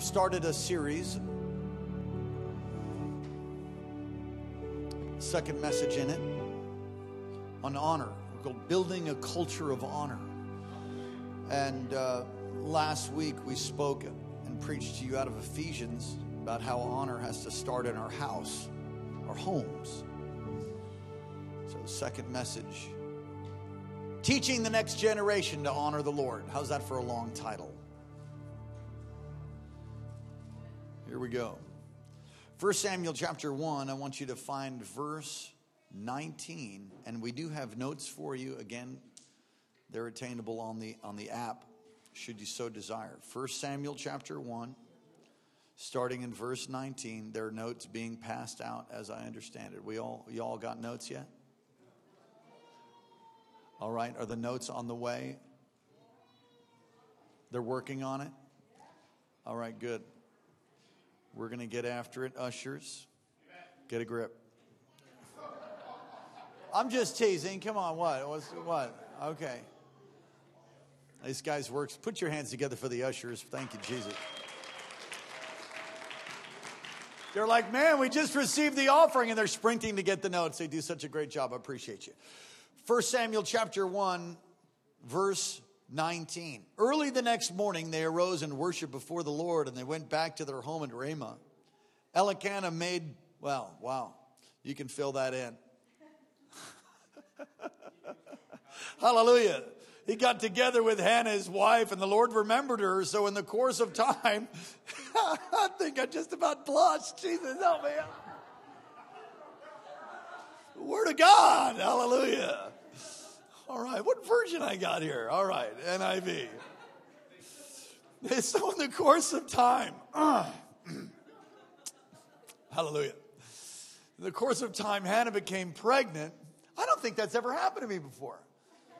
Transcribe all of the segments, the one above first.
started a series, second message in it, on honor. Called Building a Culture of Honor. And uh, last week we spoke and preached to you out of Ephesians about how honor has to start in our house, our homes. So, second message teaching the next generation to honor the Lord. How's that for a long title? Here we go. 1 Samuel chapter 1, I want you to find verse 19. And we do have notes for you. Again, they're attainable on the, on the app, should you so desire. 1 Samuel chapter 1, starting in verse 19. There are notes being passed out as I understand it. We all, you all got notes yet? All right. Are the notes on the way? They're working on it? All right, good. We're going to get after it. Ushers, get a grip. I'm just teasing. Come on, what? What's, what? Okay. These guys works. Put your hands together for the ushers. Thank you, Jesus. They're like, man, we just received the offering, and they're sprinting to get the notes. They do such a great job. I appreciate you. 1 Samuel chapter 1, verse 19. Early the next morning, they arose and worshiped before the Lord, and they went back to their home in Ramah. Elkanah made, well, wow, you can fill that in. Hallelujah. He got together with Hannah, his wife, and the Lord remembered her. So, in the course of time, I think I just about blushed. Jesus, help me. Word of God. Hallelujah. All right, what version I got here? All right, NIV. So, in the course of time, hallelujah. In the course of time, Hannah became pregnant. I don't think that's ever happened to me before.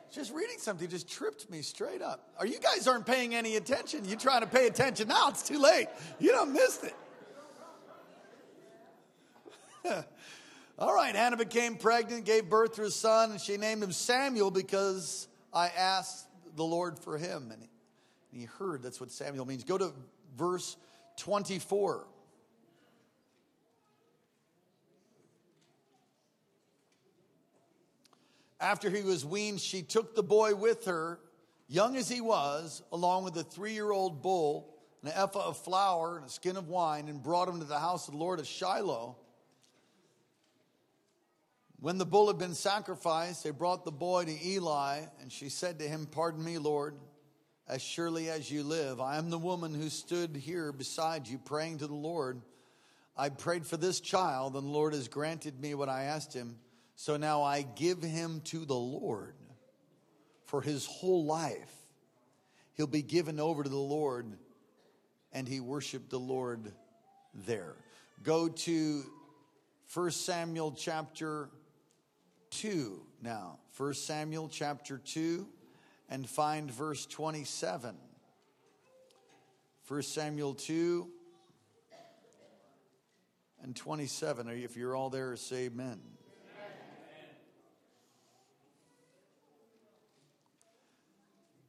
Just reading something just tripped me straight up. Are you guys aren't paying any attention? You trying to pay attention now? It's too late. You don't missed it. All right, Hannah became pregnant, gave birth to a son, and she named him Samuel because I asked the Lord for him. And he heard that's what Samuel means. Go to verse 24. After he was weaned, she took the boy with her, young as he was, along with a three year old bull, an ephah of flour, and a skin of wine, and brought him to the house of the Lord at Shiloh. When the bull had been sacrificed, they brought the boy to Eli, and she said to him, Pardon me, Lord, as surely as you live. I am the woman who stood here beside you praying to the Lord. I prayed for this child, and the Lord has granted me what I asked him. So now I give him to the Lord for his whole life. He'll be given over to the Lord, and he worshiped the Lord there. Go to 1 Samuel chapter 2 now. 1 Samuel chapter 2 and find verse 27. 1 Samuel 2 and 27. If you're all there, say amen.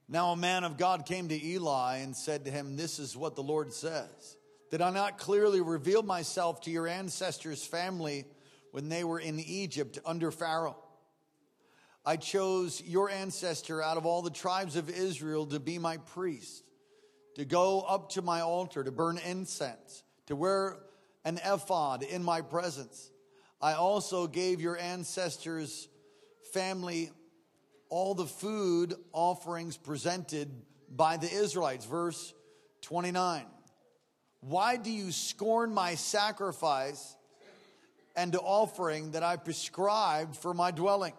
Now, a man of God came to Eli and said to him, This is what the Lord says. Did I not clearly reveal myself to your ancestors' family? When they were in Egypt under Pharaoh. I chose your ancestor out of all the tribes of Israel to be my priest, to go up to my altar, to burn incense, to wear an ephod in my presence. I also gave your ancestors' family all the food offerings presented by the Israelites. Verse 29. Why do you scorn my sacrifice and offering that I prescribed for my dwelling?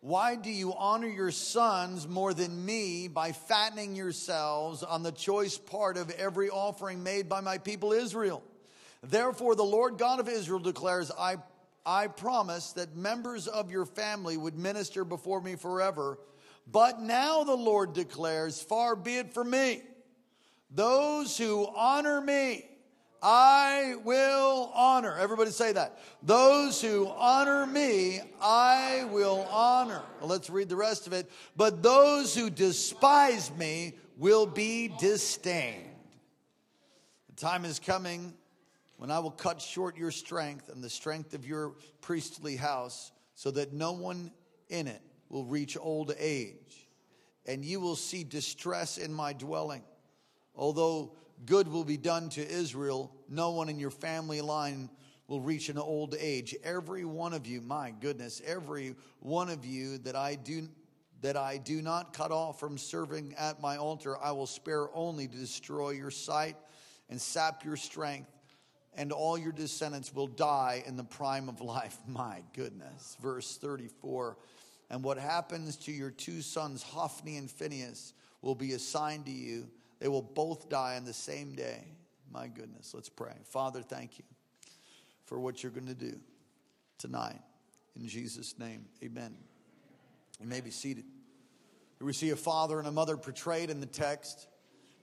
Why do you honor your sons more than me by fattening yourselves on the choice part of every offering made by my people Israel? Therefore, the Lord God of Israel declares, I, I promise that members of your family would minister before me forever. But now the Lord declares, Far be it from me. Those who honor me, I will honor. Everybody say that. Those who honor me, I will honor. Well, let's read the rest of it. But those who despise me will be disdained. The time is coming when I will cut short your strength and the strength of your priestly house, so that no one in it will reach old age. And you will see distress in my dwelling. Although good will be done to Israel, no one in your family line will reach an old age. Every one of you, my goodness, every one of you that I do that I do not cut off from serving at my altar, I will spare only to destroy your sight and sap your strength, and all your descendants will die in the prime of life. My goodness. Verse 34 And what happens to your two sons, Hophni and Phinehas, will be assigned to you. They will both die on the same day. My goodness. Let's pray. Father, thank you for what you're going to do tonight. In Jesus' name, amen. You may be seated. We see a father and a mother portrayed in the text.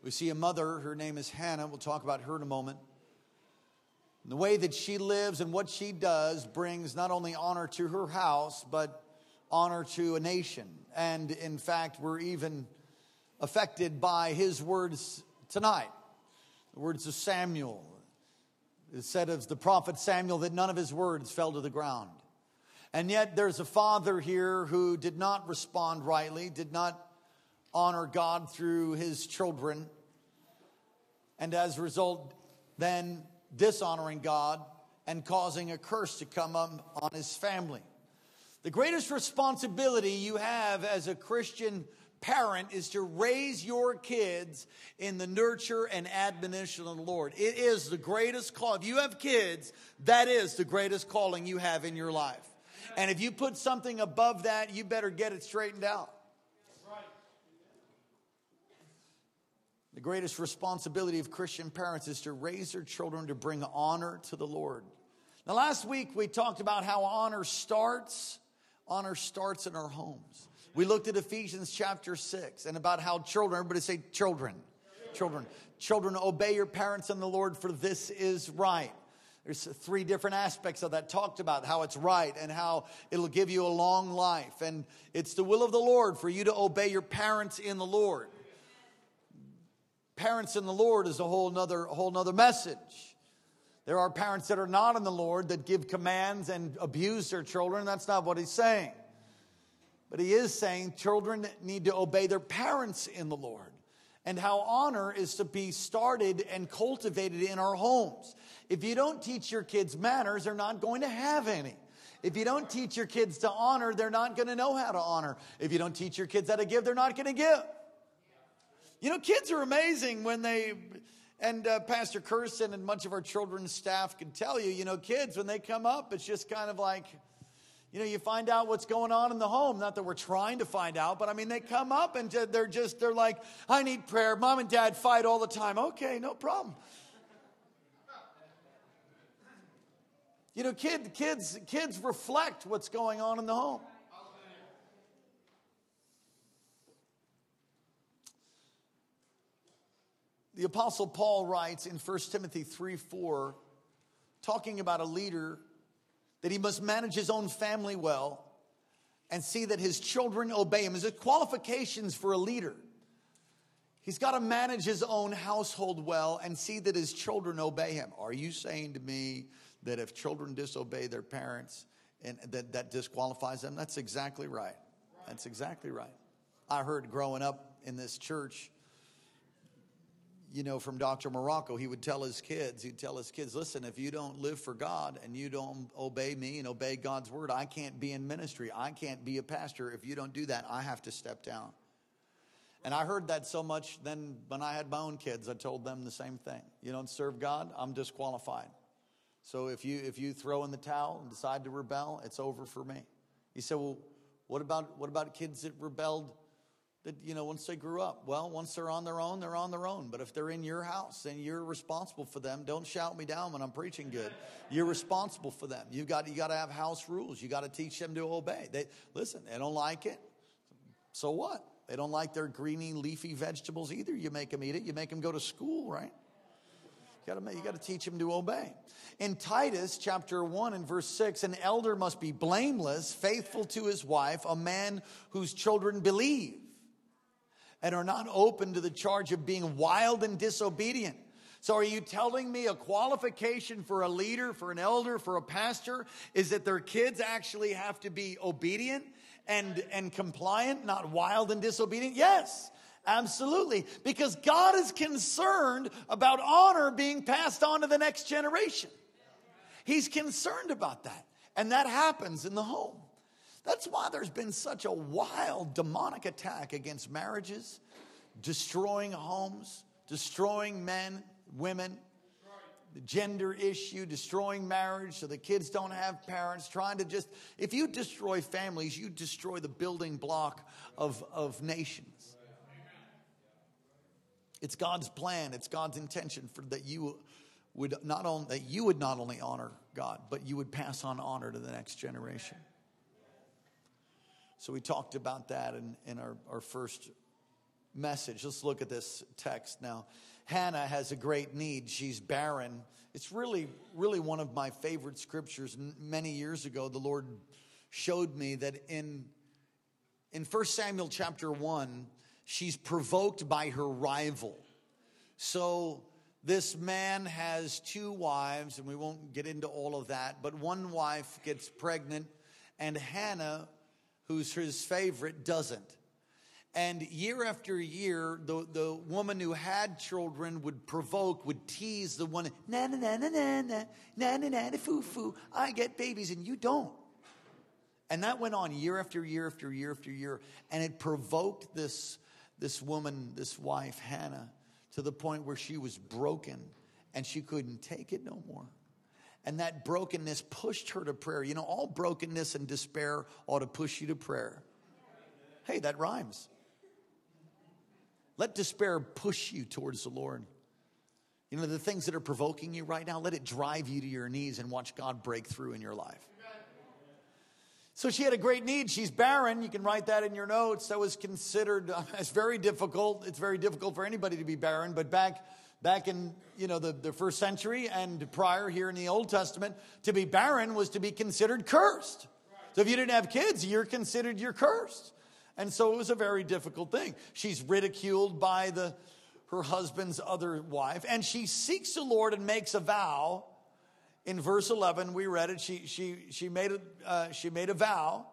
We see a mother, her name is Hannah. We'll talk about her in a moment. And the way that she lives and what she does brings not only honor to her house, but honor to a nation. And in fact, we're even affected by his words tonight. The words of Samuel. It said of the prophet Samuel that none of his words fell to the ground. And yet there's a father here who did not respond rightly, did not honor God through his children, and as a result, then dishonoring God and causing a curse to come up on his family. The greatest responsibility you have as a Christian parent is to raise your kids in the nurture and admonition of the Lord. It is the greatest call. If you have kids, that is the greatest calling you have in your life. And if you put something above that, you better get it straightened out. The greatest responsibility of Christian parents is to raise their children to bring honor to the Lord. Now, last week we talked about how honor starts. Honor starts in our homes. We looked at Ephesians chapter 6 and about how children, everybody say children, children, children, obey your parents in the Lord, for this is right. There's three different aspects of that talked about how it's right and how it'll give you a long life. And it's the will of the Lord for you to obey your parents in the Lord. Parents in the Lord is a whole nother, whole nother message. There are parents that are not in the Lord that give commands and abuse their children. That's not what he's saying. But he is saying children need to obey their parents in the Lord and how honor is to be started and cultivated in our homes. If you don't teach your kids manners, they're not going to have any. If you don't teach your kids to honor, they're not going to know how to honor. If you don't teach your kids how to give, they're not going to give. You know, kids are amazing when they, and uh, Pastor Kirsten and much of our children's staff can tell you, you know, kids, when they come up, it's just kind of like, you know, you find out what's going on in the home. Not that we're trying to find out, but I mean, they come up and they're just, they're like, I need prayer. Mom and dad fight all the time. Okay, no problem. You know, kid, kids, kids reflect what's going on in the home. The Apostle Paul writes in 1 Timothy 3 4, talking about a leader, that he must manage his own family well and see that his children obey him. There's qualifications for a leader. He's got to manage his own household well and see that his children obey him. Are you saying to me that if children disobey their parents and that, that disqualifies them? That's exactly right. That's exactly right. I heard growing up in this church, you know, from Dr. Morocco, he would tell his kids, he'd tell his kids, listen, if you don't live for God and you don't obey me and obey God's word, I can't be in ministry. I can't be a pastor. If you don't do that, I have to step down. And I heard that so much then when I had my own kids, I told them the same thing. You don't serve God, I'm disqualified. So if you if you throw in the towel and decide to rebel, it's over for me. He said, Well, what about what about kids that rebelled that you know once they grew up? Well, once they're on their own, they're on their own. But if they're in your house, then you're responsible for them. Don't shout me down when I'm preaching good. You're responsible for them. You got you got to have house rules. You got to teach them to obey. They listen, they don't like it. So what? They don't like their greeny, leafy vegetables either. You make them eat it. You make them go to school, right? You gotta, you gotta teach them to obey. In Titus chapter 1 and verse 6, an elder must be blameless, faithful to his wife, a man whose children believe and are not open to the charge of being wild and disobedient. So, are you telling me a qualification for a leader, for an elder, for a pastor is that their kids actually have to be obedient and, and compliant, not wild and disobedient? Yes, absolutely. Because God is concerned about honor being passed on to the next generation. He's concerned about that. And that happens in the home. That's why there's been such a wild demonic attack against marriages, destroying homes, destroying men, women, the gender issue, destroying marriage so the kids don't have parents, trying to just, if you destroy families, you destroy the building block of, of nations. It's God's plan, it's God's intention for that you would not only that you would not only honor God, but you would pass on honor to the next generation. So we talked about that in, in our, our first message. Let's look at this text now. Hannah has a great need. She's barren. It's really, really one of my favorite scriptures. Many years ago, the Lord showed me that in, in 1 Samuel chapter 1, she's provoked by her rival. So this man has two wives, and we won't get into all of that, but one wife gets pregnant, and Hannah, who's his favorite, doesn't. And year after year, the, the woman who had children would provoke, would tease the one, na na na na na na, na na na na foo foo, I get babies and you don't. And that went on year after year after year after year. And it provoked this, this woman, this wife, Hannah, to the point where she was broken and she couldn't take it no more. And that brokenness pushed her to prayer. You know, all brokenness and despair ought to push you to prayer. Hey, that rhymes. Let despair push you towards the Lord. You know, the things that are provoking you right now, let it drive you to your knees and watch God break through in your life. So she had a great need. She's barren. You can write that in your notes. That was considered uh, as very difficult. It's very difficult for anybody to be barren. But back, back in you know the, the first century and prior here in the Old Testament, to be barren was to be considered cursed. So if you didn't have kids, you're considered you're cursed. And so it was a very difficult thing. She's ridiculed by the, her husband's other wife, and she seeks the Lord and makes a vow. In verse 11, we read it. She, she, she, made, a, uh, she made a vow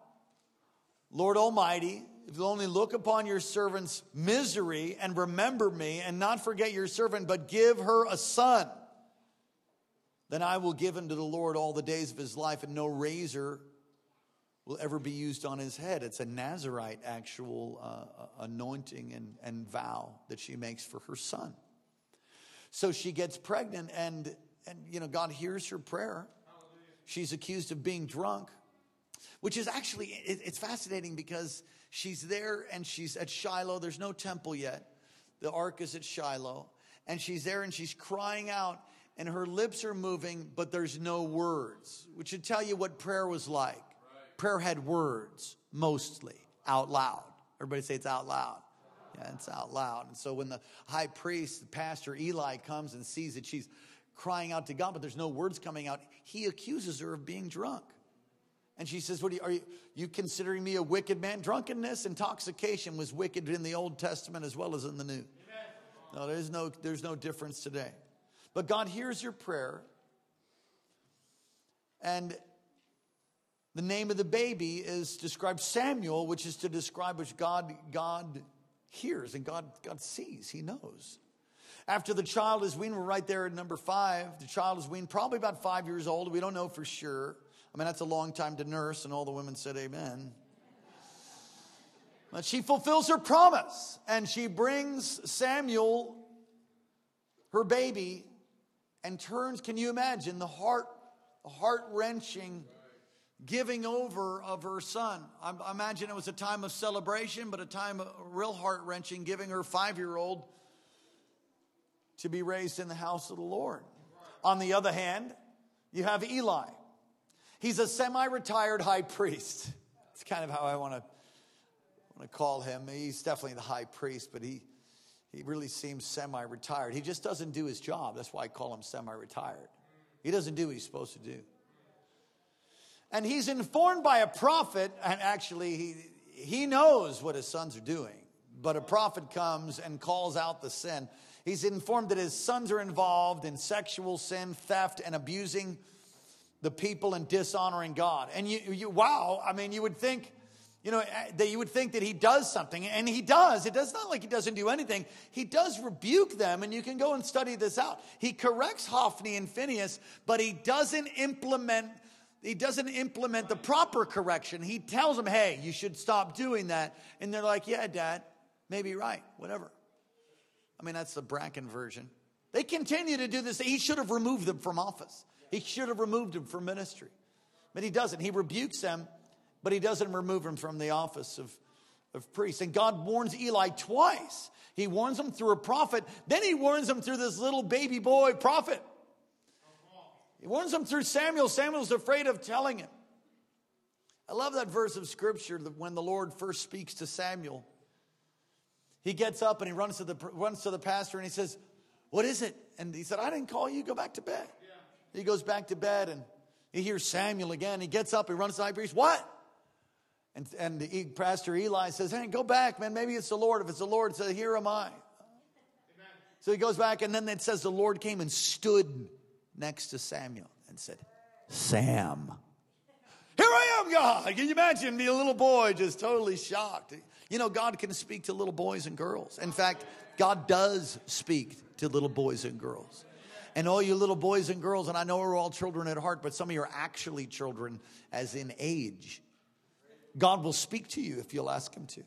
Lord Almighty, if you'll only look upon your servant's misery and remember me and not forget your servant, but give her a son, then I will give him to the Lord all the days of his life, and no razor will ever be used on his head. It's a Nazarite actual uh, uh, anointing and, and vow that she makes for her son. So she gets pregnant, and, and you know, God hears her prayer. She's accused of being drunk, which is actually, it, it's fascinating because she's there and she's at Shiloh. There's no temple yet. The ark is at Shiloh. And she's there and she's crying out, and her lips are moving, but there's no words, which should tell you what prayer was like prayer had words mostly out loud. Everybody say it's out loud. Yeah, it's out loud. And so when the high priest, the pastor Eli comes and sees that she's crying out to God, but there's no words coming out, he accuses her of being drunk. And she says, What are you, are you, you considering me a wicked man? Drunkenness, intoxication was wicked in the Old Testament as well as in the New. No, there's no, there's no difference today. But God hears your prayer. And the name of the baby is described Samuel, which is to describe which God, God hears and God, God sees, He knows. After the child is weaned, we're right there at number five. The child is weaned, probably about five years old. We don't know for sure. I mean, that's a long time to nurse, and all the women said amen. But she fulfills her promise, and she brings Samuel, her baby, and turns, can you imagine, the heart, heart wrenching giving over of her son. I imagine it was a time of celebration, but a time of real heart wrenching, giving her five year old to be raised in the house of the Lord. On the other hand, you have Eli. He's a semi retired high priest. It's kind of how I want to, want to call him. He's definitely the high priest, but he, he really seems semi retired. He just doesn't do his job. That's why I call him semi retired. He doesn't do what he's supposed to do. And he's informed by a prophet, and actually, he, he knows what his sons are doing. But a prophet comes and calls out the sin. He's informed that his sons are involved in sexual sin, theft, and abusing the people and dishonoring God. And you, you wow, I mean, you would think, you know, eh, that you would think that he does something, and he does. It does not like he doesn't do anything. He does rebuke them, and you can go and study this out. He corrects Hophni and Phinehas, but he doesn't implement. He doesn't implement the proper correction. He tells them, "Hey, you should stop doing that," and they're like, "Yeah, Dad, maybe right, whatever." I mean, that's the Bracken version. They continue to do this. He should have removed them from office. He should have removed him from ministry, but he doesn't. He rebukes them but he doesn't remove him from the office of, of priest. And God warns Eli twice. He warns him through a prophet, then he warns him through this little baby boy prophet. He warns him through Samuel. Samuel's afraid of telling him. I love that verse of scripture that when the Lord first speaks to Samuel, he gets up and he runs to the, runs to the pastor and he says, What is it? And he said, I didn't call you, go back to bed. He goes back to bed and he hears Samuel again. He gets up, he runs to the high priest. What? And, and the, Pastor Eli says, Hey, go back, man. Maybe it's the Lord. If it's the Lord, say, Here am I. So he goes back, and then it says the Lord came and stood next to Samuel and said, Sam. Here I am, God. Can you imagine me, a little boy, just totally shocked? You know, God can speak to little boys and girls. In fact, God does speak to little boys and girls. And all you little boys and girls, and I know we're all children at heart, but some of you are actually children as in age. God will speak to you if you'll ask Him to.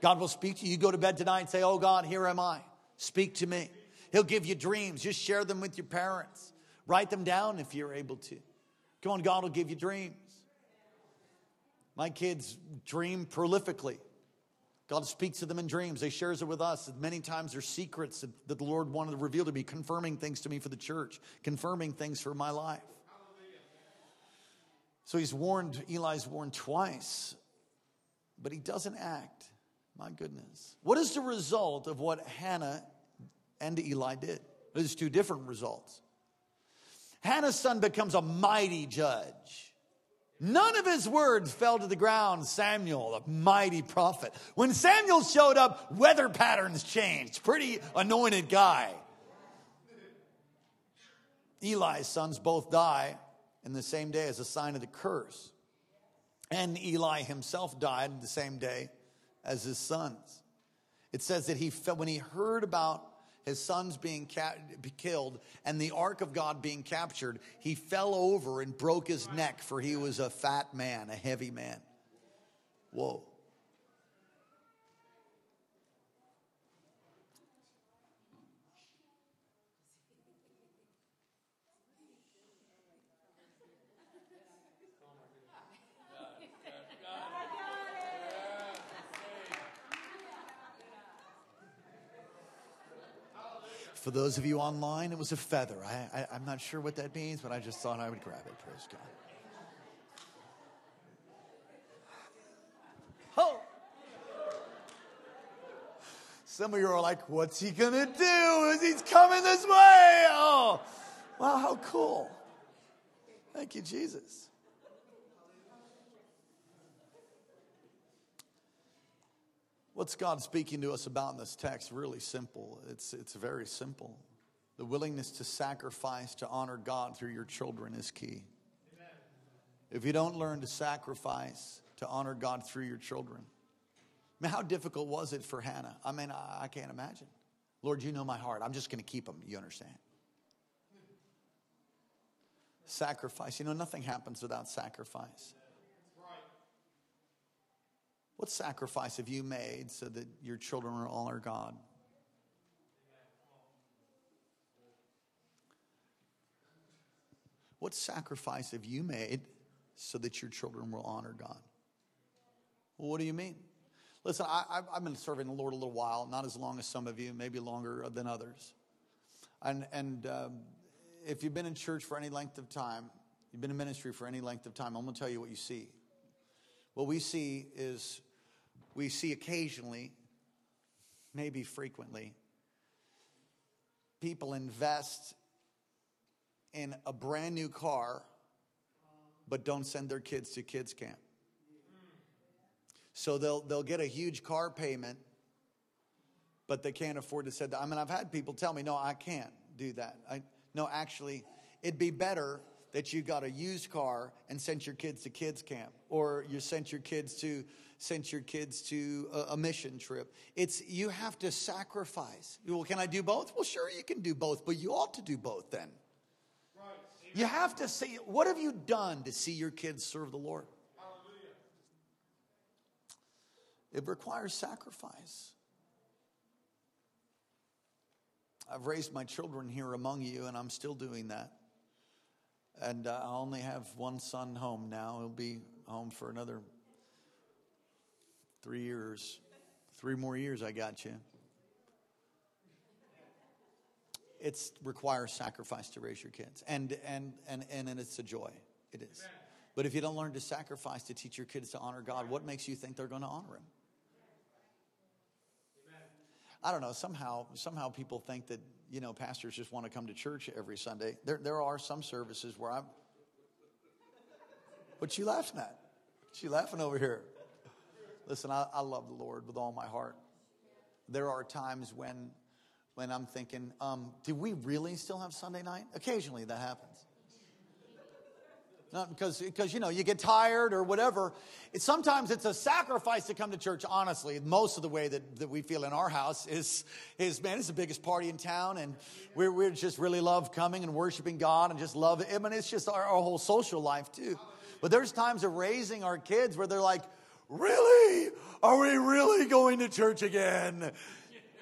God will speak to you. You go to bed tonight and say, Oh God, here am I. Speak to me. He'll give you dreams. Just share them with your parents. Write them down if you're able to. Come on, God will give you dreams. My kids dream prolifically. God speaks to them in dreams. They shares it with us. Many times there's secrets that the Lord wanted to reveal to me, confirming things to me for the church, confirming things for my life. So he's warned, Eli's warned twice, but he doesn't act. My goodness. What is the result of what Hannah and Eli did? There's two different results. Hannah's son becomes a mighty judge. None of his words fell to the ground. Samuel, a mighty prophet. When Samuel showed up, weather patterns changed. Pretty anointed guy. Eli's sons both die in the same day as a sign of the curse. And Eli himself died in the same day as his sons. It says that he fell, when he heard about his sons being ca- killed and the ark of God being captured, he fell over and broke his neck, for he was a fat man, a heavy man. Whoa. For those of you online, it was a feather. I, I'm not sure what that means, but I just thought I would grab it. Praise God. Oh! Some of you are like, what's he gonna do? Is he's coming this way. Oh, wow, how cool. Thank you, Jesus. What's God speaking to us about in this text? Really simple. It's, it's very simple. The willingness to sacrifice to honor God through your children is key. Amen. If you don't learn to sacrifice to honor God through your children, I mean, how difficult was it for Hannah? I mean, I, I can't imagine. Lord, you know my heart. I'm just going to keep them. You understand? Sacrifice. You know, nothing happens without sacrifice. What sacrifice have you made so that your children will honor God? What sacrifice have you made so that your children will honor God? Well, what do you mean? Listen, I, have been serving the Lord a little while, not as long as some of you, maybe longer than others. And, and um, if you've been in church for any length of time, you've been in ministry for any length of time, I'm going to tell you what you see. What we see is we see occasionally, maybe frequently, people invest in a brand new car but don't send their kids to kids camp. So they'll, they'll get a huge car payment but they can't afford to send. I mean, I've had people tell me, "No, I can't do that." I, no, actually, it'd be better that you got a used car and sent your kids to kids camp, or you sent your kids to sent your kids to a, a mission trip. It's you have to sacrifice. Well, can I do both? Well, sure, you can do both, but you ought to do both then. You have to see what have you done to see your kids serve the Lord? It requires sacrifice. I've raised my children here among you, and I'm still doing that. And uh, I only have one son home now. He'll be home for another three years. Three more years, I got you. It requires sacrifice to raise your kids, and and and and, and it's a joy. It is. But if you don't learn to sacrifice to teach your kids to honor God, what makes you think they're going to honor Him? I don't know. Somehow, somehow people think that you know pastors just want to come to church every Sunday. There, there are some services where I'm. What you laughing at? What you laughing over here? Listen, I, I love the Lord with all my heart. There are times when, when I'm thinking, um, do we really still have Sunday night? Occasionally that happens. Not because, because, you know, you get tired or whatever. It, sometimes it's a sacrifice to come to church, honestly. Most of the way that, that we feel in our house is, is, man, it's the biggest party in town. And we we just really love coming and worshiping God and just love it. I mean, it's just our, our whole social life, too. But there's times of raising our kids where they're like, Really? Are we really going to church again?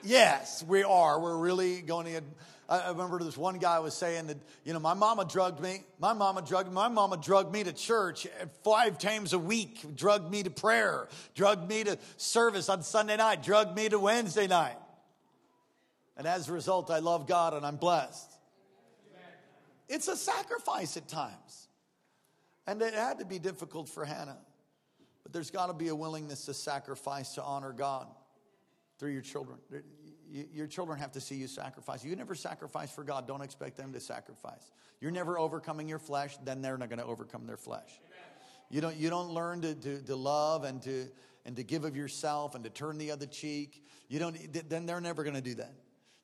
Yes, we are. We're really going to. I remember this one guy was saying that, you know, my mama drugged me. My mama drugged my mama drugged me to church five times a week, drugged me to prayer, drugged me to service on Sunday night, drugged me to Wednesday night. And as a result, I love God and I'm blessed. It's a sacrifice at times. And it had to be difficult for Hannah. But there's got to be a willingness to sacrifice to honor God through your children. Your children have to see you sacrifice. You never sacrifice for God. Don't expect them to sacrifice. You're never overcoming your flesh, then they're not going to overcome their flesh. You don't, you don't learn to, to, to love and to, and to give of yourself and to turn the other cheek. You don't, then they're never going to do that.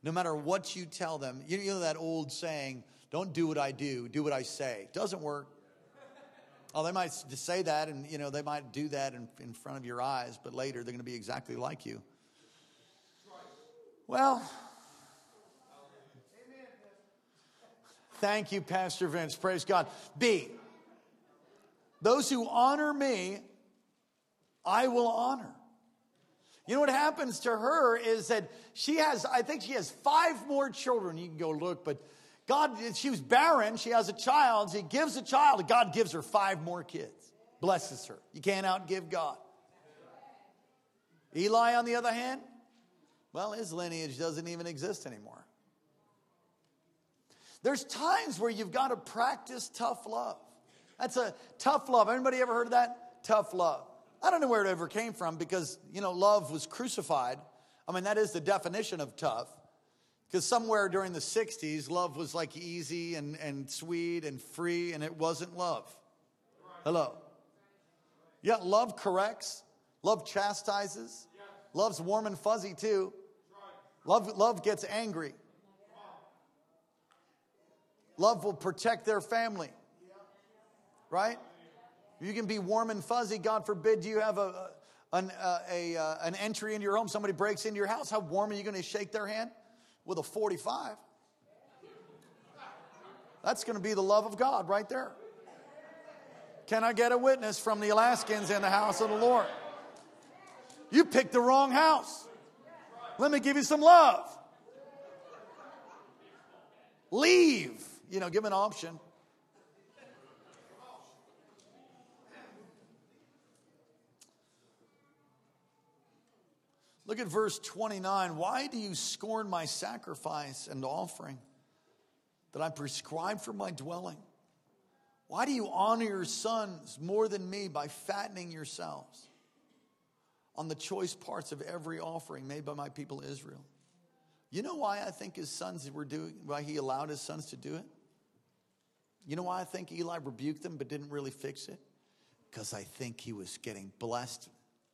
No matter what you tell them, you know that old saying, don't do what I do, do what I say. Doesn't work. Oh, they might say that and, you know, they might do that in, in front of your eyes, but later they're going to be exactly like you. Well, thank you, Pastor Vince. Praise God. B, those who honor me, I will honor. You know what happens to her is that she has, I think she has five more children. You can go look, but God, she was barren. She has a child. She gives a child. God gives her five more kids. Blesses her. You can't outgive God. Eli, on the other hand, well, his lineage doesn't even exist anymore. There's times where you've got to practice tough love. That's a tough love. Anybody ever heard of that? Tough love. I don't know where it ever came from because, you know, love was crucified. I mean, that is the definition of tough. Because somewhere during the 60s, love was like easy and, and sweet and free, and it wasn't love. Hello. Yeah, love corrects, love chastises, love's warm and fuzzy too. Love, love gets angry. Love will protect their family. Right? You can be warm and fuzzy. God forbid you have a, an, uh, a, a, an entry into your home. Somebody breaks into your house. How warm are you going to shake their hand? With a 45. That's going to be the love of God right there. Can I get a witness from the Alaskans in the house of the Lord? You picked the wrong house. Let me give you some love. Leave. You know, give an option. Look at verse 29. Why do you scorn my sacrifice and offering that I prescribe for my dwelling? Why do you honor your sons more than me by fattening yourselves on the choice parts of every offering made by my people Israel? You know why I think his sons were doing, why he allowed his sons to do it? You know why I think Eli rebuked them but didn't really fix it? Because I think he was getting blessed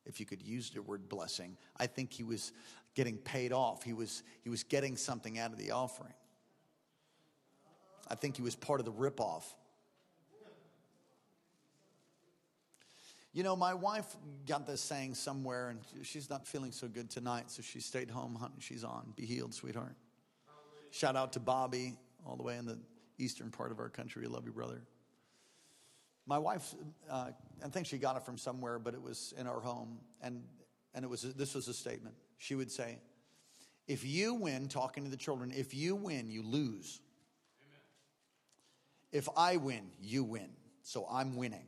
if you could use the word blessing. I think he was getting paid off. He was, he was getting something out of the offering. I think he was part of the ripoff. You know, my wife got this saying somewhere, and she's not feeling so good tonight, so she stayed home. Hunting, she's on. Be healed, sweetheart. Shout out to Bobby, all the way in the eastern part of our country. Love you, brother. My wife, uh, I think she got it from somewhere, but it was in our home, and and it was this was a statement. She would say, "If you win, talking to the children, if you win, you lose. Amen. If I win, you win. So I'm winning."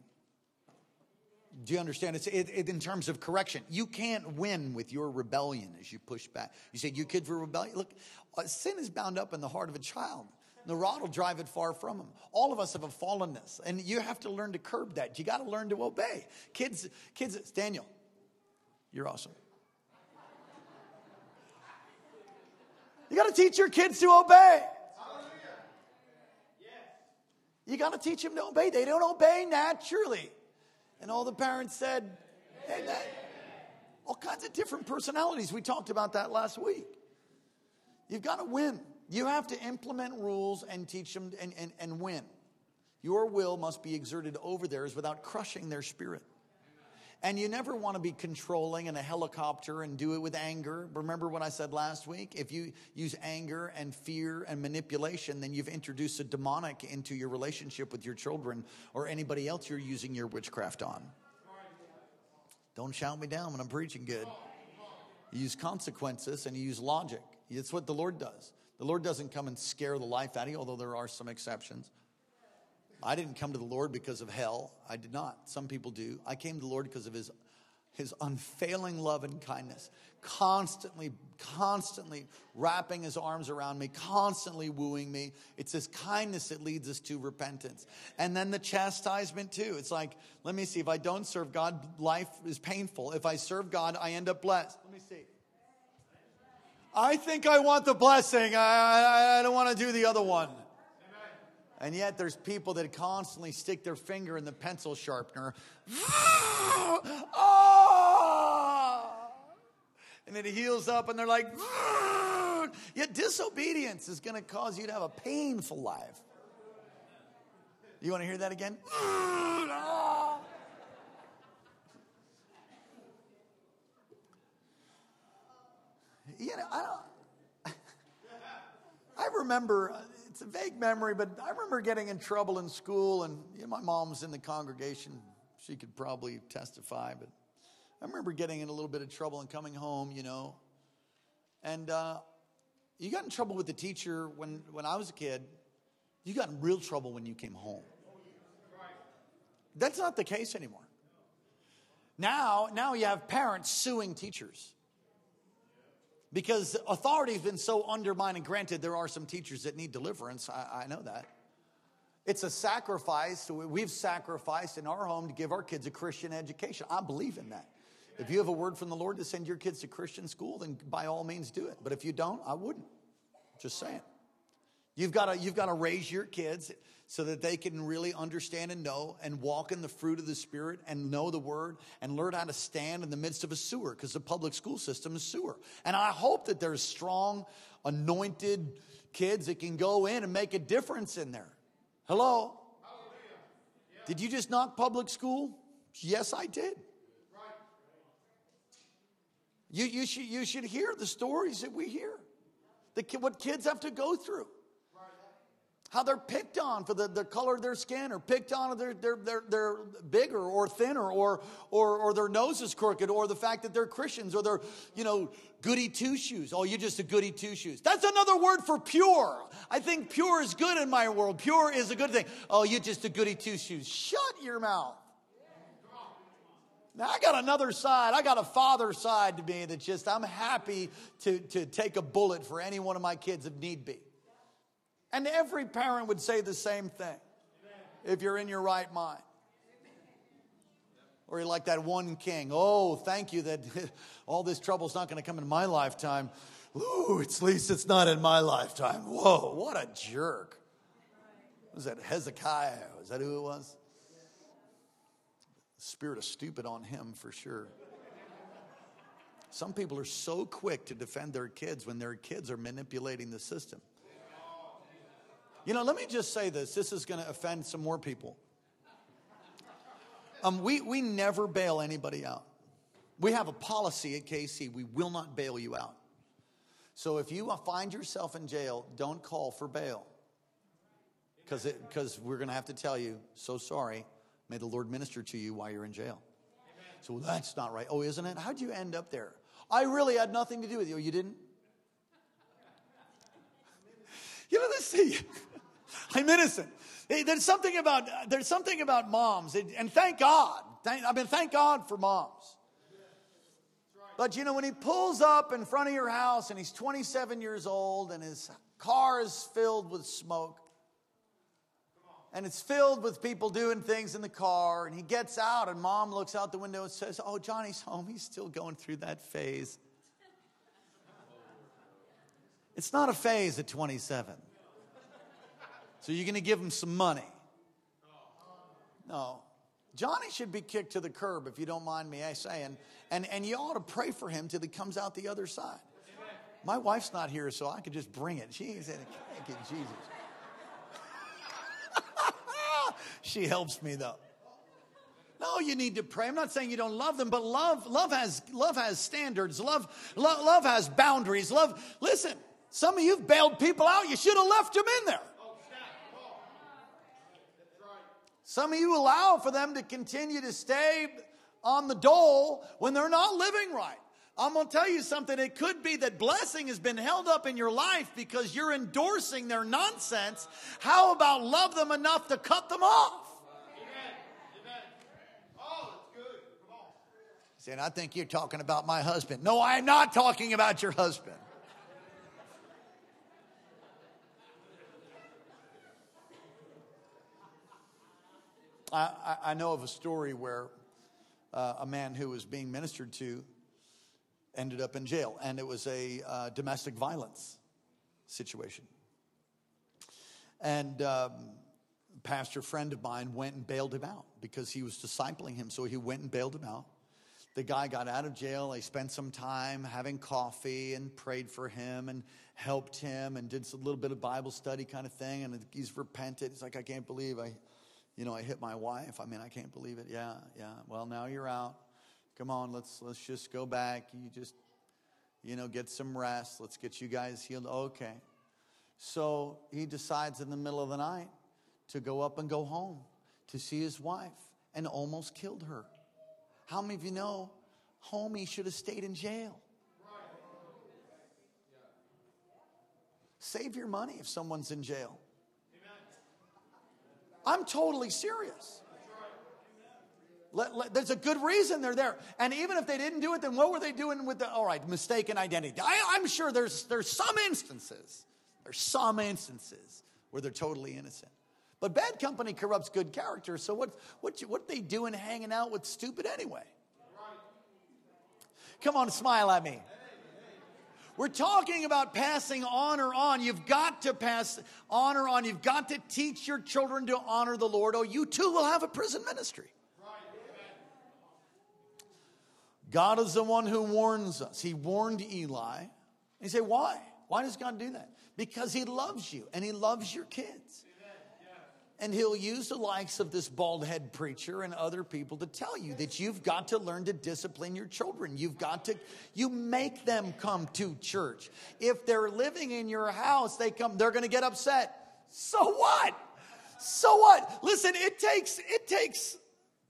Do you understand? It's it, it, in terms of correction. You can't win with your rebellion as you push back. You say, "You kids were rebellion." Look, uh, sin is bound up in the heart of a child. The rod will drive it far from him. All of us have a fallenness, and you have to learn to curb that. You got to learn to obey. Kids, kids, Daniel, you're awesome. You got to teach your kids to obey. You got to teach them to obey. They don't obey naturally. And all the parents said, Amen. All kinds of different personalities. We talked about that last week. You've got to win. You have to implement rules and teach them and, and, and win. Your will must be exerted over theirs without crushing their spirit. And you never want to be controlling in a helicopter and do it with anger. Remember what I said last week? If you use anger and fear and manipulation, then you've introduced a demonic into your relationship with your children or anybody else you're using your witchcraft on. Don't shout me down when I'm preaching good. You use consequences and you use logic. It's what the Lord does. The Lord doesn't come and scare the life out of you, although there are some exceptions. I didn't come to the Lord because of hell. I did not. Some people do. I came to the Lord because of his, his unfailing love and kindness, constantly, constantly wrapping his arms around me, constantly wooing me. It's his kindness that leads us to repentance. And then the chastisement, too. It's like, let me see, if I don't serve God, life is painful. If I serve God, I end up blessed. Let me see. I think I want the blessing. I, I, I don't want to do the other one. And yet there's people that constantly stick their finger in the pencil sharpener. oh! And it heals up and they're like, yet disobedience is going to cause you to have a painful life. You want to hear that again? Ah! You know, I don't. I remember it's a vague memory, but I remember getting in trouble in school, and you know, my mom was in the congregation. She could probably testify, but I remember getting in a little bit of trouble and coming home, you know. And uh, you got in trouble with the teacher when, when I was a kid. You got in real trouble when you came home. That's not the case anymore. Now, now you have parents suing teachers because authority has been so undermined and granted there are some teachers that need deliverance I, I, know that. It's a sacrifice we've sacrificed in our home to give our kids a christian education. I believe in that. If you have a word from the lord to send your kids to christian school then by all means do it. But if you don't i wouldn't. Just saying. You've got to you've got to raise your kids so that they can really understand and know and walk in the fruit of the Spirit and know the Word and learn how to stand in the midst of a sewer because the public school system is sewer. And I hope that there's strong, anointed kids that can go in and make a difference in there. Hello? Yeah. Did you just knock public school? Yes, I did. You, you, should, you should hear the stories that we hear, the, what kids have to go through how they're picked on for the, the color of their skin or picked on they're, they're, they're, they're bigger or thinner or, or, or their nose is crooked or the fact that they're Christians or they're, you know, goody two shoes. Oh, you're just a goody two shoes. That's another word for pure. I think pure is good in my world. Pure is a good thing. Oh, you're just a goody two shoes. Shut your mouth. Now, I got another side. I got a father side to me that just, I'm happy to, to take a bullet for any one of my kids if need be. And every parent would say the same thing if you're in your right mind. Or you're like that one king. Oh, thank you that all this trouble's not going to come in my lifetime. Ooh, at least it's not in my lifetime. Whoa, what a jerk. Was that Hezekiah? Was that who it was? Spirit of stupid on him for sure. Some people are so quick to defend their kids when their kids are manipulating the system. You know, let me just say this this is going to offend some more people. Um, we, we never bail anybody out. We have a policy at KC we will not bail you out. So if you find yourself in jail, don't call for bail. Because we're going to have to tell you, so sorry, may the Lord minister to you while you're in jail. So that's not right. Oh, isn't it? How'd you end up there? I really had nothing to do with you. You didn't? You know, this, I'm innocent. There's something about, there's something about moms, and thank God. Thank, I mean, thank God for moms. But you know, when he pulls up in front of your house and he's 27 years old and his car is filled with smoke, and it's filled with people doing things in the car. And he gets out, and mom looks out the window and says, Oh, Johnny's home. He's still going through that phase. It's not a phase at 27. So you're going to give him some money. No. Johnny should be kicked to the curb, if you don't mind me saying. And, and you ought to pray for him till he comes out the other side. My wife's not here, so I could just bring it. She's in a thank you, Jesus. she helps me though. No, you need to pray. I'm not saying you don't love them, but love, love has, love has standards. Love, love, love has boundaries. Love, listen, some of you've bailed people out. You should have left them in there. Some of you allow for them to continue to stay on the dole when they're not living right. I'm going to tell you something. It could be that blessing has been held up in your life because you're endorsing their nonsense. How about love them enough to cut them off? Oh, Saying, I think you're talking about my husband. No, I'm not talking about your husband. I, I, know of a story where uh, a man who was being ministered to ended up in jail, and it was a uh, domestic violence situation. And um, pastor friend of mine went and bailed him out because he was discipling him. So he went and bailed him out. The guy got out of jail. They spent some time having coffee and prayed for him and helped him and did a little bit of Bible study kind of thing. And he's repented. He's like, I can't believe I, you know, I hit my wife. I mean, I can't believe it. Yeah, yeah. Well, now you're out. Come on, let's let's just go back. You just, you know, get some rest. Let's get you guys healed. Okay. So he decides in the middle of the night to go up and go home to see his wife and almost killed her. How many of you know homie should have stayed in jail? Save your money if someone's in jail. I'm totally serious. Let, let, there's a good reason they're there. And even if they didn't do it, then what were they doing with the, all right, mistaken identity? I, am sure there's, there's some instances, there's some instances where they're totally innocent. But bad company corrupts good character. So what, what, what they doing hanging out with stupid anyway? Come on, smile at me. We're talking about passing honor on. You've got to pass honor on. You've got to teach your children to honor the Lord, or you too will have a prison ministry. God is the one who warns us. He warned Eli. You say, why? Why does God do that? Because He loves you and He loves your kids. And he'll use the likes of this bald head preacher and other people to tell you that you've got to learn to discipline your children. You've got to, you make them come to church. If they're living in your house, they come, they're going to get upset. So what? So what? Listen, it takes, it takes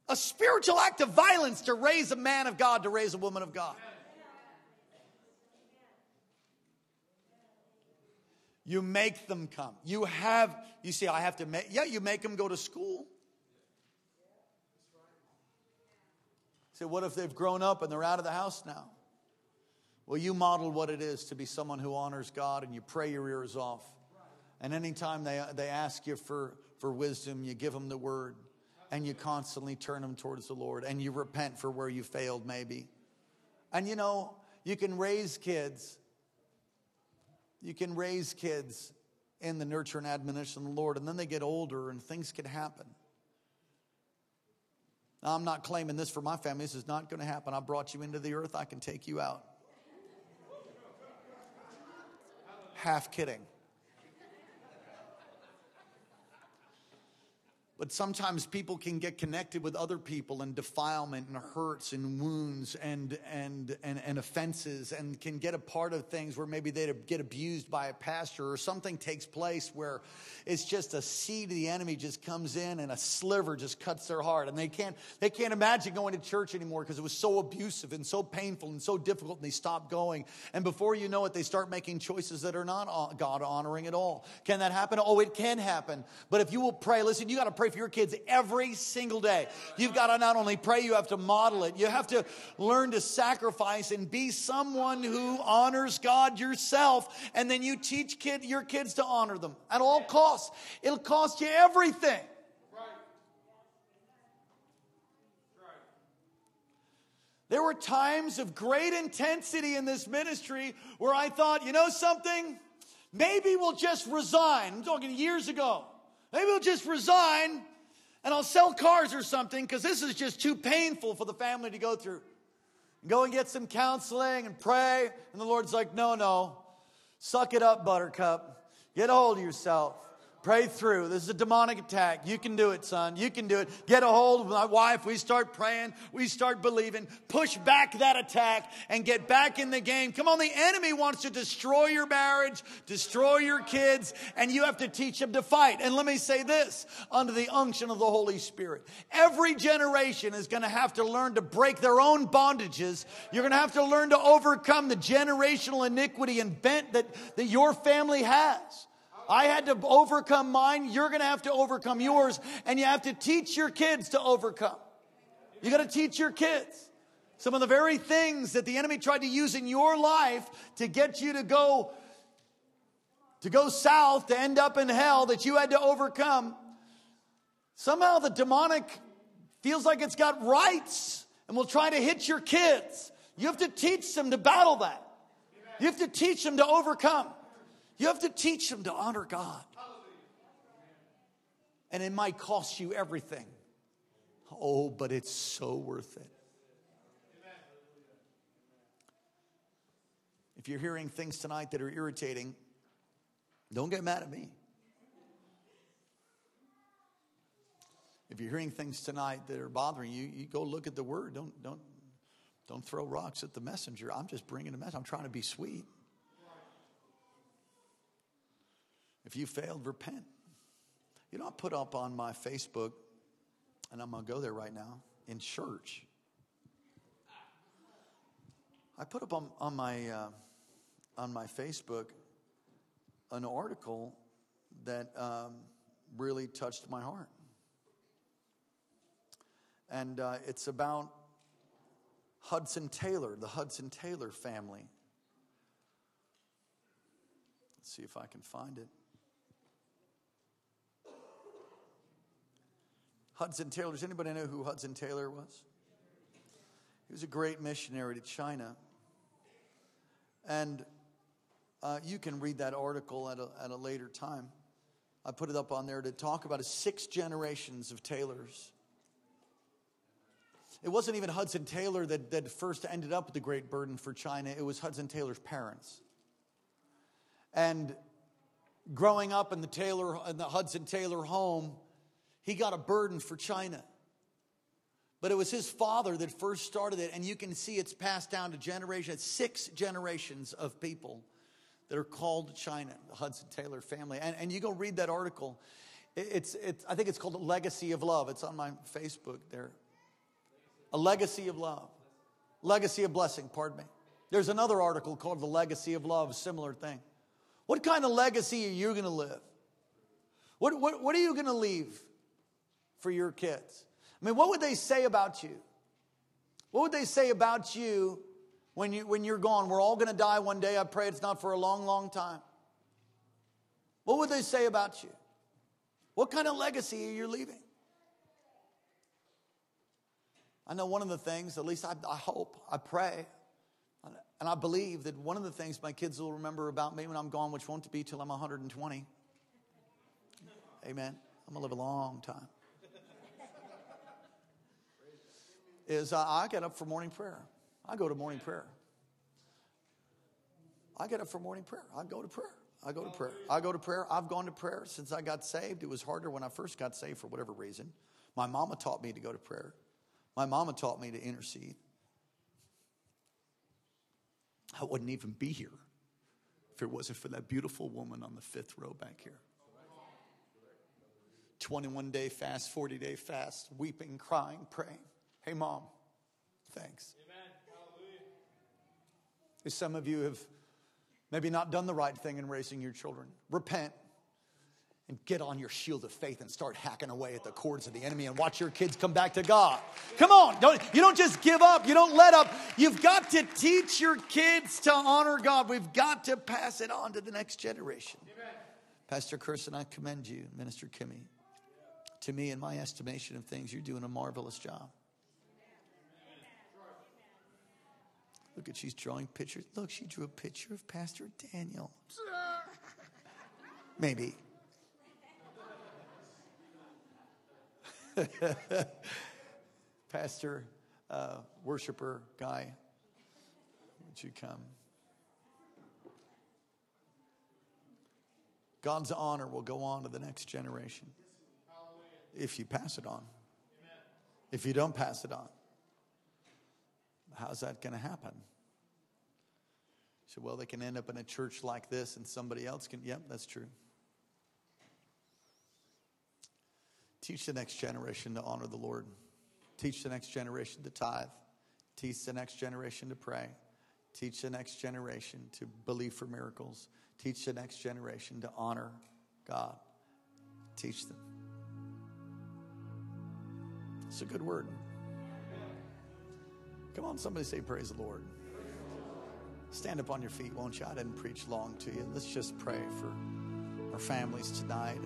a spiritual act of violence to raise a man of God, to raise a woman of God. You make them come. You have, you see, I have to make, yeah, you make them go to school. Say, what if they've grown up and they're out of the house now? Well, you model what it is to be someone who honors God and you pray your ears off. And anytime they, they ask you for, for wisdom, you give them the word and you constantly turn them towards the Lord and you repent for where you failed, maybe. And you know, you can raise kids you can raise kids in the nurture and admonition of the Lord, and then they get older and things can happen. Now, I'm not claiming this for my family. This is not going to happen. I brought you into the earth, I can take you out. Half kidding. But sometimes people can get connected with other people and defilement and hurts and wounds and, and, and, and offenses and can get a part of things where maybe they get abused by a pastor or something takes place where it's just a seed of the enemy just comes in and a sliver just cuts their heart. And they can't, they can't imagine going to church anymore because it was so abusive and so painful and so difficult and they stop going. And before you know it, they start making choices that are not God honoring at all. Can that happen? Oh, it can happen. But if you will pray, listen, you got to pray for your kids every single day. You've got to not only pray, you have to model it. You have to learn to sacrifice and be someone who honors God yourself. And then you teach kid, your kids to honor them at all costs. It'll cost you everything. There were times of great intensity in this ministry where I thought, you know something? Maybe we'll just resign. I'm talking years ago. Maybe we'll just resign and I'll sell cars or something because this is just too painful for the family to go through. Go and get some counseling and pray. And the Lord's like, no, no. Suck it up, buttercup. Get a hold of yourself. Pray through. This is a demonic attack. You can do it, son. You can do it. Get a hold of my wife. We start praying. We start believing. Push back that attack and get back in the game. Come on, the enemy wants to destroy your marriage, destroy your kids, and you have to teach them to fight. And let me say this under the unction of the Holy Spirit. Every generation is going to have to learn to break their own bondages. You're going to have to learn to overcome the generational iniquity and bent that, that your family has. I had to overcome mine. You're going to have to overcome yours. And you have to teach your kids to overcome. You got to teach your kids. Some of the very things that the enemy tried to use in your life to get you to go to go south to end up in hell that you had to overcome. Somehow the demonic feels like it's got rights and will try to hit your kids. You have to teach them to battle that. You have to teach them to overcome. You have to teach them to honor God. And it might cost you everything. Oh, but it's so worth it. If you're hearing things tonight that are irritating, don't get mad at me. If you're hearing things tonight that are bothering you, you go look at the word. Don't, don't, don't throw rocks at the messenger. I'm just bringing a message. I'm trying to be sweet. If you failed, repent. You know, I put up on my Facebook, and I'm going to go there right now, in church. I put up on, on, my, uh, on my Facebook an article that um, really touched my heart. And uh, it's about Hudson Taylor, the Hudson Taylor family. Let's see if I can find it. Hudson Taylor. Does anybody know who Hudson Taylor was? He was a great missionary to China. And uh, you can read that article at a, at a later time. I put it up on there to talk about six generations of Taylors. It wasn't even Hudson Taylor that, that first ended up with the great burden for China, it was Hudson Taylor's parents. And growing up in the Taylor in the Hudson Taylor home, he got a burden for China. But it was his father that first started it, and you can see it's passed down to generations, six generations of people that are called China, the Hudson Taylor family. And, and you go read that article. It's, it's, I think it's called Legacy of Love. It's on my Facebook there. A Legacy of Love. Legacy of Blessing, pardon me. There's another article called The Legacy of Love, similar thing. What kind of legacy are you going to live? What, what, what are you going to leave? For your kids? I mean, what would they say about you? What would they say about you when, you, when you're gone? We're all going to die one day. I pray it's not for a long, long time. What would they say about you? What kind of legacy are you leaving? I know one of the things, at least I, I hope, I pray, and I believe that one of the things my kids will remember about me when I'm gone, which won't be till I'm 120. Amen. I'm going to live a long time. Is uh, I get up for morning prayer. I go to morning prayer. I get up for morning prayer. I go to prayer. I go to prayer. I go to prayer. I've gone to prayer since I got saved. It was harder when I first got saved for whatever reason. My mama taught me to go to prayer. My mama taught me to intercede. I wouldn't even be here if it wasn't for that beautiful woman on the fifth row back here. 21 day fast, 40 day fast, weeping, crying, praying. Hey, mom, thanks. If some of you have maybe not done the right thing in raising your children. Repent and get on your shield of faith and start hacking away at the cords of the enemy and watch your kids come back to God. Come on, don't, you don't just give up, you don't let up. You've got to teach your kids to honor God. We've got to pass it on to the next generation. Amen. Pastor Kirsten, I commend you, Minister Kimmy. To me, in my estimation of things, you're doing a marvelous job. Look at she's drawing pictures. Look, she drew a picture of Pastor Daniel. Maybe. Pastor, uh, worshiper guy, would you come? God's honor will go on to the next generation if you pass it on. If you don't pass it on, how's that going to happen? So, well, they can end up in a church like this and somebody else can. Yep, that's true. Teach the next generation to honor the Lord. Teach the next generation to tithe. Teach the next generation to pray. Teach the next generation to believe for miracles. Teach the next generation to honor God. Teach them. It's a good word. Come on, somebody say, Praise the Lord. Stand up on your feet, won't you? I didn't preach long to you. Let's just pray for our families tonight.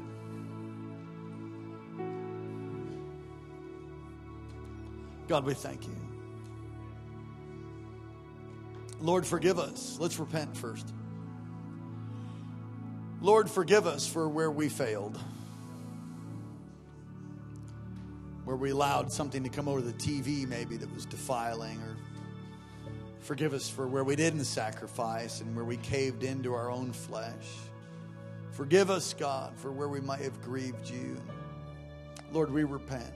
God, we thank you. Lord, forgive us. Let's repent first. Lord, forgive us for where we failed where we allowed something to come over the TV maybe that was defiling, or forgive us for where we didn't sacrifice and where we caved into our own flesh. Forgive us, God, for where we might have grieved you. Lord, we repent.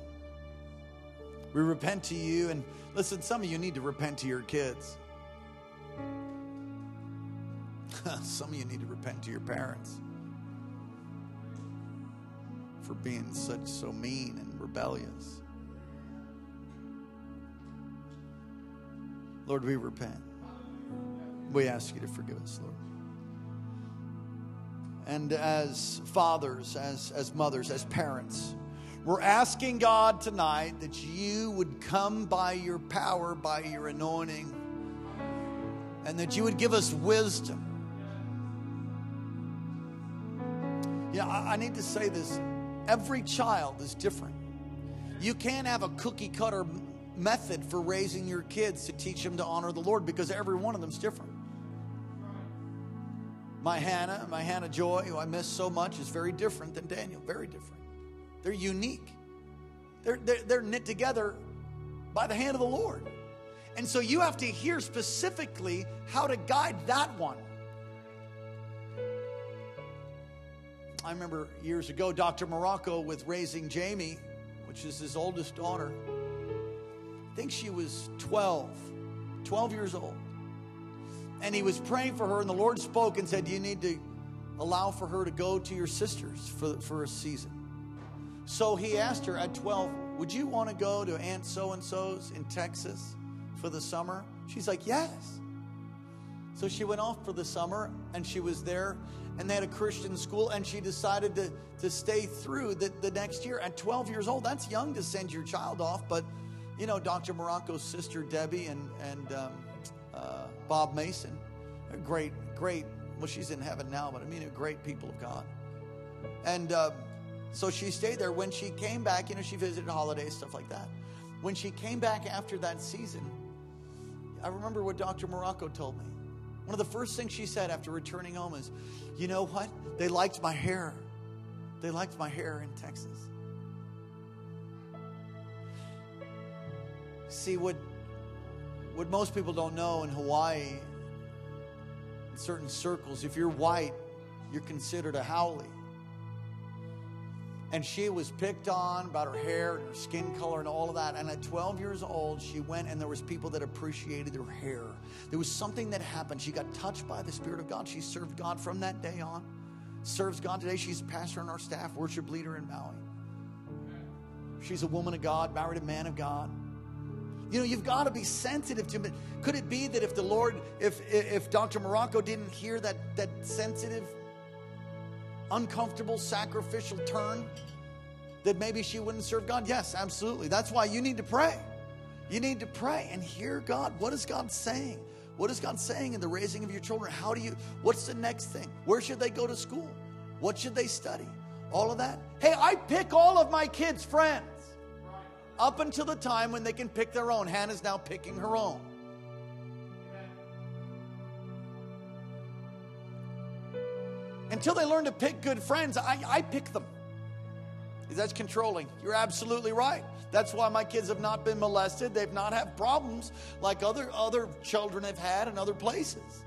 We repent to you, and listen, some of you need to repent to your kids. some of you need to repent to your parents for being such so mean and rebellious. Lord, we repent. We ask you to forgive us, Lord. And as fathers, as, as mothers, as parents, we're asking God tonight that you would come by your power, by your anointing, and that you would give us wisdom. Yeah, I, I need to say this Every child is different. You can't have a cookie cutter method for raising your kids to teach them to honor the Lord because every one of them is different. My Hannah, my Hannah Joy, who I miss so much, is very different than Daniel. Very different. They're unique. They're, they're, they're knit together by the hand of the Lord. And so you have to hear specifically how to guide that one. I remember years ago, Dr. Marocco with raising Jamie, which is his oldest daughter. I think she was 12, 12 years old. And he was praying for her, and the Lord spoke and said, You need to allow for her to go to your sisters for, for a season. So he asked her at 12, Would you want to go to Aunt so and so's in Texas for the summer? She's like, Yes. So she went off for the summer and she was there and they had a Christian school, and she decided to, to stay through the, the next year. At 12 years old, that's young to send your child off, but you know, Dr. Marocco's sister Debbie and, and um, uh, Bob Mason, great, great, well, she's in heaven now, but I mean, great people of God. And uh, so she stayed there. When she came back, you know, she visited holidays, stuff like that. When she came back after that season, I remember what Dr. Marocco told me. One of the first things she said after returning home is, You know what? They liked my hair. They liked my hair in Texas. See, what, what most people don't know in Hawaii, in certain circles, if you're white, you're considered a haole. And she was picked on about her hair and her skin color and all of that. And at 12 years old, she went and there was people that appreciated her hair. There was something that happened. She got touched by the Spirit of God. She served God from that day on. Serves God today. She's pastor on our staff, worship leader in Maui. She's a woman of God, married a man of God. You know, you've got to be sensitive to it. Could it be that if the Lord, if if Dr. Marocco didn't hear that that sensitive uncomfortable sacrificial turn that maybe she wouldn't serve God? Yes, absolutely. That's why you need to pray. You need to pray and hear God. What is God saying? What is God saying in the raising of your children? How do you, what's the next thing? Where should they go to school? What should they study? All of that. Hey, I pick all of my kids' friends up until the time when they can pick their own. Hannah's now picking her own. Until they learn to pick good friends, I, I pick them. That's controlling. You're absolutely right. That's why my kids have not been molested. They've not had problems like other, other children have had in other places.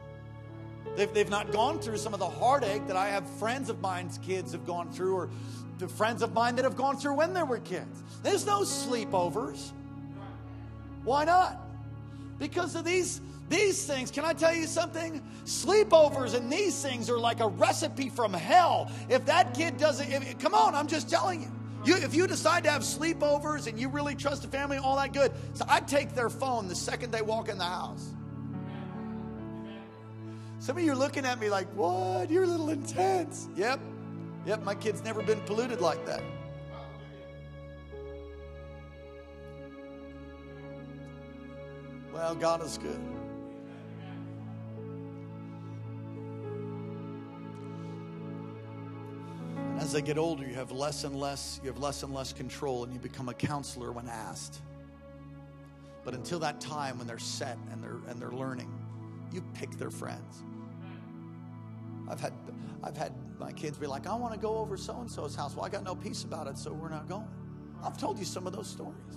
They've, they've not gone through some of the heartache that I have friends of mine's kids have gone through, or the friends of mine that have gone through when they were kids. There's no sleepovers. Why not? Because of these these things, can I tell you something? Sleepovers and these things are like a recipe from hell. If that kid doesn't, if, come on, I'm just telling you. You, if you decide to have sleepovers and you really trust the family, all that good. So I take their phone the second they walk in the house. Some of you are looking at me like, what? You're a little intense. Yep. Yep, my kid's never been polluted like that. Well, God is good. And as they get older, you have less and less, you have less and less control, and you become a counselor when asked. But until that time when they're set and they're and they're learning, you pick their friends. I've had I've had my kids be like, I want to go over so and so's house. Well, I got no peace about it, so we're not going. I've told you some of those stories.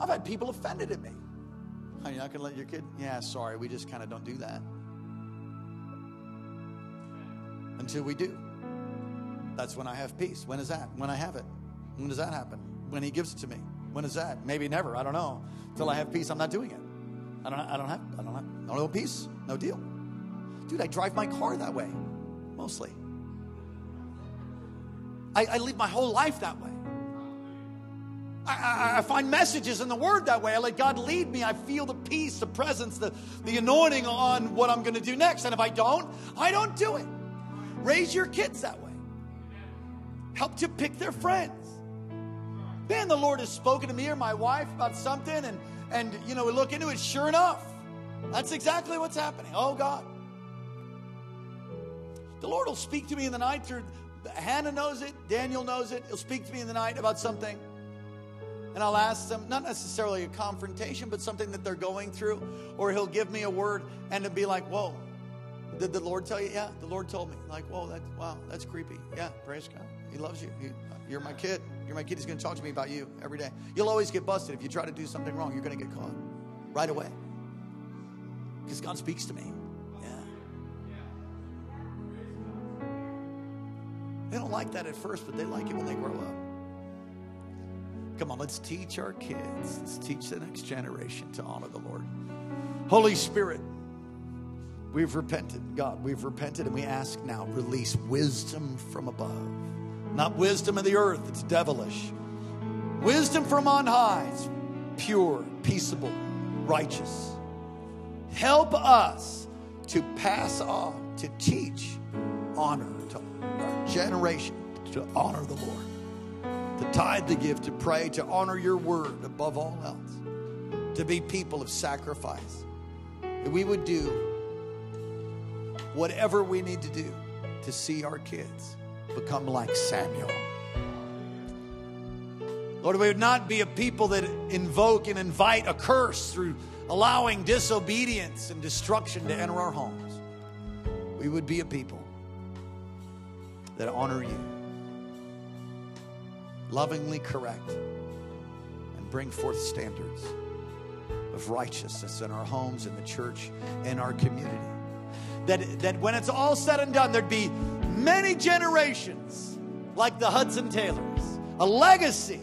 I've had people offended at me. Are you not going to let your kid? Yeah, sorry, we just kind of don't do that. Until we do. That's when I have peace. When is that? When I have it. When does that happen? When He gives it to me. When is that? Maybe never. I don't know. Until I have peace, I'm not doing it. I don't. I don't have. I don't have. Have peace. No deal. Dude, I drive my car that way, mostly. I, I live my whole life that way. I, I, find messages in the Word that way. I let God lead me. I feel the peace, the presence, the, the anointing on what I'm going to do next. And if I don't, I don't do it. Raise your kids that way help to pick their friends. Man, the Lord has spoken to me or my wife about something, and and you know, we look into it, sure enough, that's exactly what's happening. Oh God. The Lord will speak to me in the night through Hannah knows it, Daniel knows it. He'll speak to me in the night about something. And I'll ask them, not necessarily a confrontation, but something that they're going through. Or he'll give me a word and to be like, whoa, did the Lord tell you? Yeah, the Lord told me. Like, whoa, wow, that's creepy. Yeah, praise God. He loves you. He, you're my kid. You're my kid. He's going to talk to me about you every day. You'll always get busted. If you try to do something wrong, you're going to get caught right away. Because God speaks to me. Yeah. They don't like that at first, but they like it when they grow up. Come on, let's teach our kids. Let's teach the next generation to honor the Lord. Holy Spirit, we've repented. God, we've repented and we ask now, release wisdom from above. Not wisdom of the earth, it's devilish. Wisdom from on high, it's pure, peaceable, righteous. Help us to pass on, to teach honor to our generation, to honor the Lord, to tithe, to give, to pray, to honor your word above all else, to be people of sacrifice. That we would do whatever we need to do to see our kids become like Samuel. Lord, we would not be a people that invoke and invite a curse through allowing disobedience and destruction to enter our homes. We would be a people that honor you, lovingly correct, and bring forth standards of righteousness in our homes, in the church, in our community. That, that when it's all said and done, there'd be many generations like the Hudson Taylors, a legacy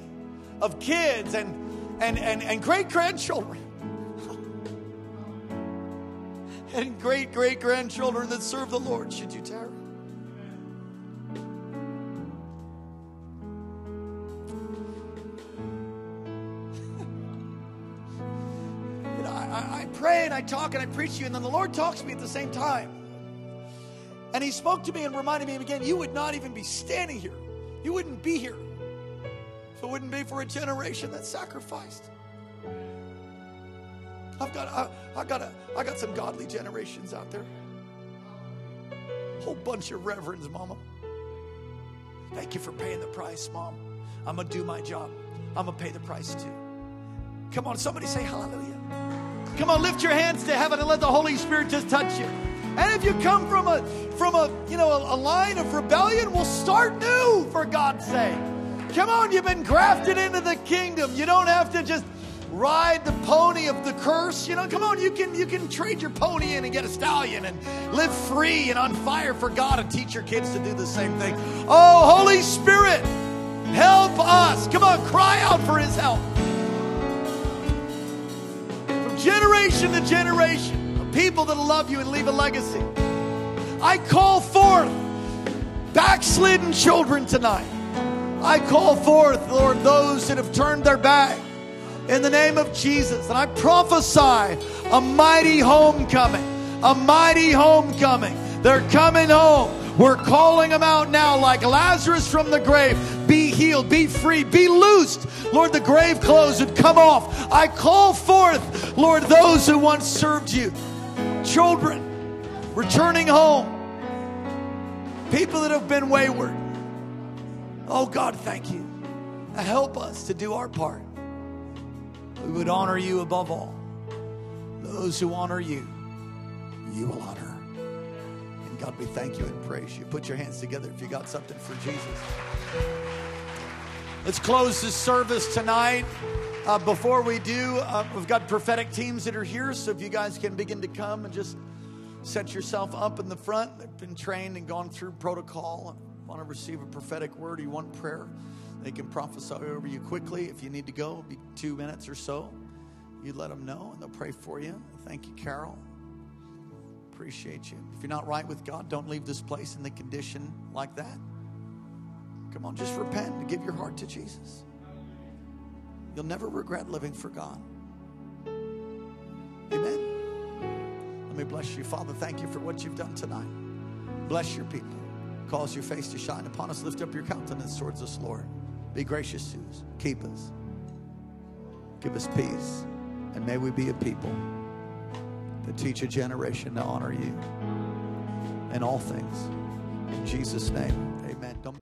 of kids and, and, and, and great grandchildren. and great great grandchildren that serve the Lord, should you tarry. Pray and I talk and I preach to you, and then the Lord talks to me at the same time. And He spoke to me and reminded me again, you would not even be standing here. You wouldn't be here if it wouldn't be for a generation that sacrificed. I've got, I, I got, a, I got some godly generations out there. Whole bunch of reverends, Mama. Thank you for paying the price, Mom. I'm gonna do my job. I'm gonna pay the price too. Come on, somebody say hallelujah. Come on, lift your hands to heaven and let the Holy Spirit just touch you. And if you come from a from a you know a, a line of rebellion, we'll start new for God's sake. Come on, you've been grafted into the kingdom. You don't have to just ride the pony of the curse. You know, come on, you can you can trade your pony in and get a stallion and live free and on fire for God and teach your kids to do the same thing. Oh, Holy Spirit, help us. Come on, cry out for his help generation to generation of people that'll love you and leave a legacy. I call forth backslidden children tonight. I call forth, Lord, those that have turned their back in the name of Jesus. And I prophesy a mighty homecoming, a mighty homecoming. They're coming home. We're calling them out now like Lazarus from the grave. Be healed, be free, be loosed. Lord, the grave clothes would come off. I call forth, Lord, those who once served you. Children returning home. People that have been wayward. Oh God, thank you. Help us to do our part. We would honor you above all. Those who honor you, you will honor. And God, we thank you and praise you. Put your hands together if you got something for Jesus. Let's close this service tonight. Uh, before we do, uh, we've got prophetic teams that are here, so if you guys can begin to come and just set yourself up in the front. They've been trained and gone through protocol. Want to receive a prophetic word? Or you want prayer? They can prophesy over you quickly. If you need to go, be two minutes or so. You let them know, and they'll pray for you. Thank you, Carol appreciate you. If you're not right with God, don't leave this place in the condition like that. Come on, just repent and give your heart to Jesus. You'll never regret living for God. Amen. Let me bless you. Father, thank you for what you've done tonight. Bless your people. Cause your face to shine upon us. Lift up your countenance towards us, Lord. Be gracious to us. Keep us. Give us peace. And may we be a people to teach a generation to honor you in all things. In Jesus' name, amen. Don't